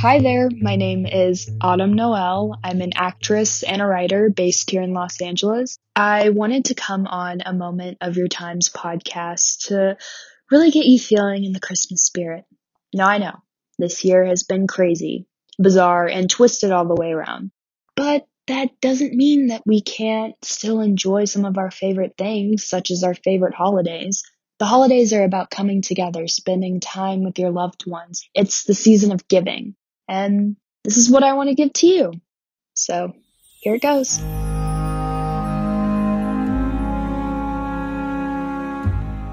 Hi there, my name is Autumn Noel. I'm an actress and a writer based here in Los Angeles. I wanted to come on a Moment of Your Times podcast to really get you feeling in the Christmas spirit. Now, I know this year has been crazy, bizarre, and twisted all the way around. But that doesn't mean that we can't still enjoy some of our favorite things, such as our favorite holidays. The holidays are about coming together, spending time with your loved ones. It's the season of giving. And this is what I want to give to you. So here it goes.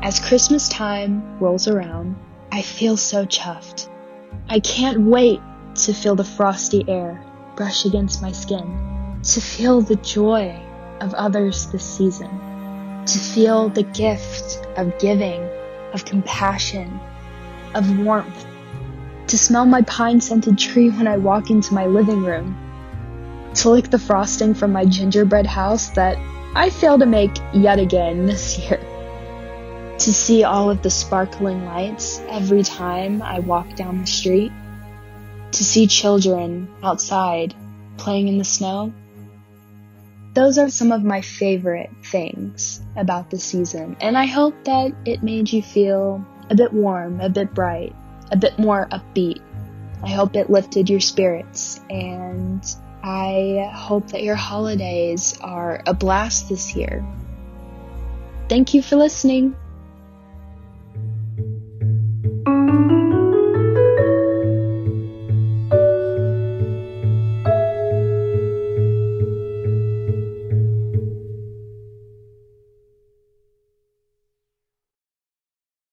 As Christmas time rolls around, I feel so chuffed. I can't wait to feel the frosty air brush against my skin, to feel the joy of others this season, to feel the gift of giving, of compassion, of warmth, to smell my pine scented tree when I walk into my living room, to lick the frosting from my gingerbread house that I fail to make yet again this year to see all of the sparkling lights every time I walk down the street, to see children outside playing in the snow. Those are some of my favorite things about the season, and I hope that it made you feel a bit warm, a bit bright, a bit more upbeat. I hope it lifted your spirits, and I hope that your holidays are a blast this year. Thank you for listening.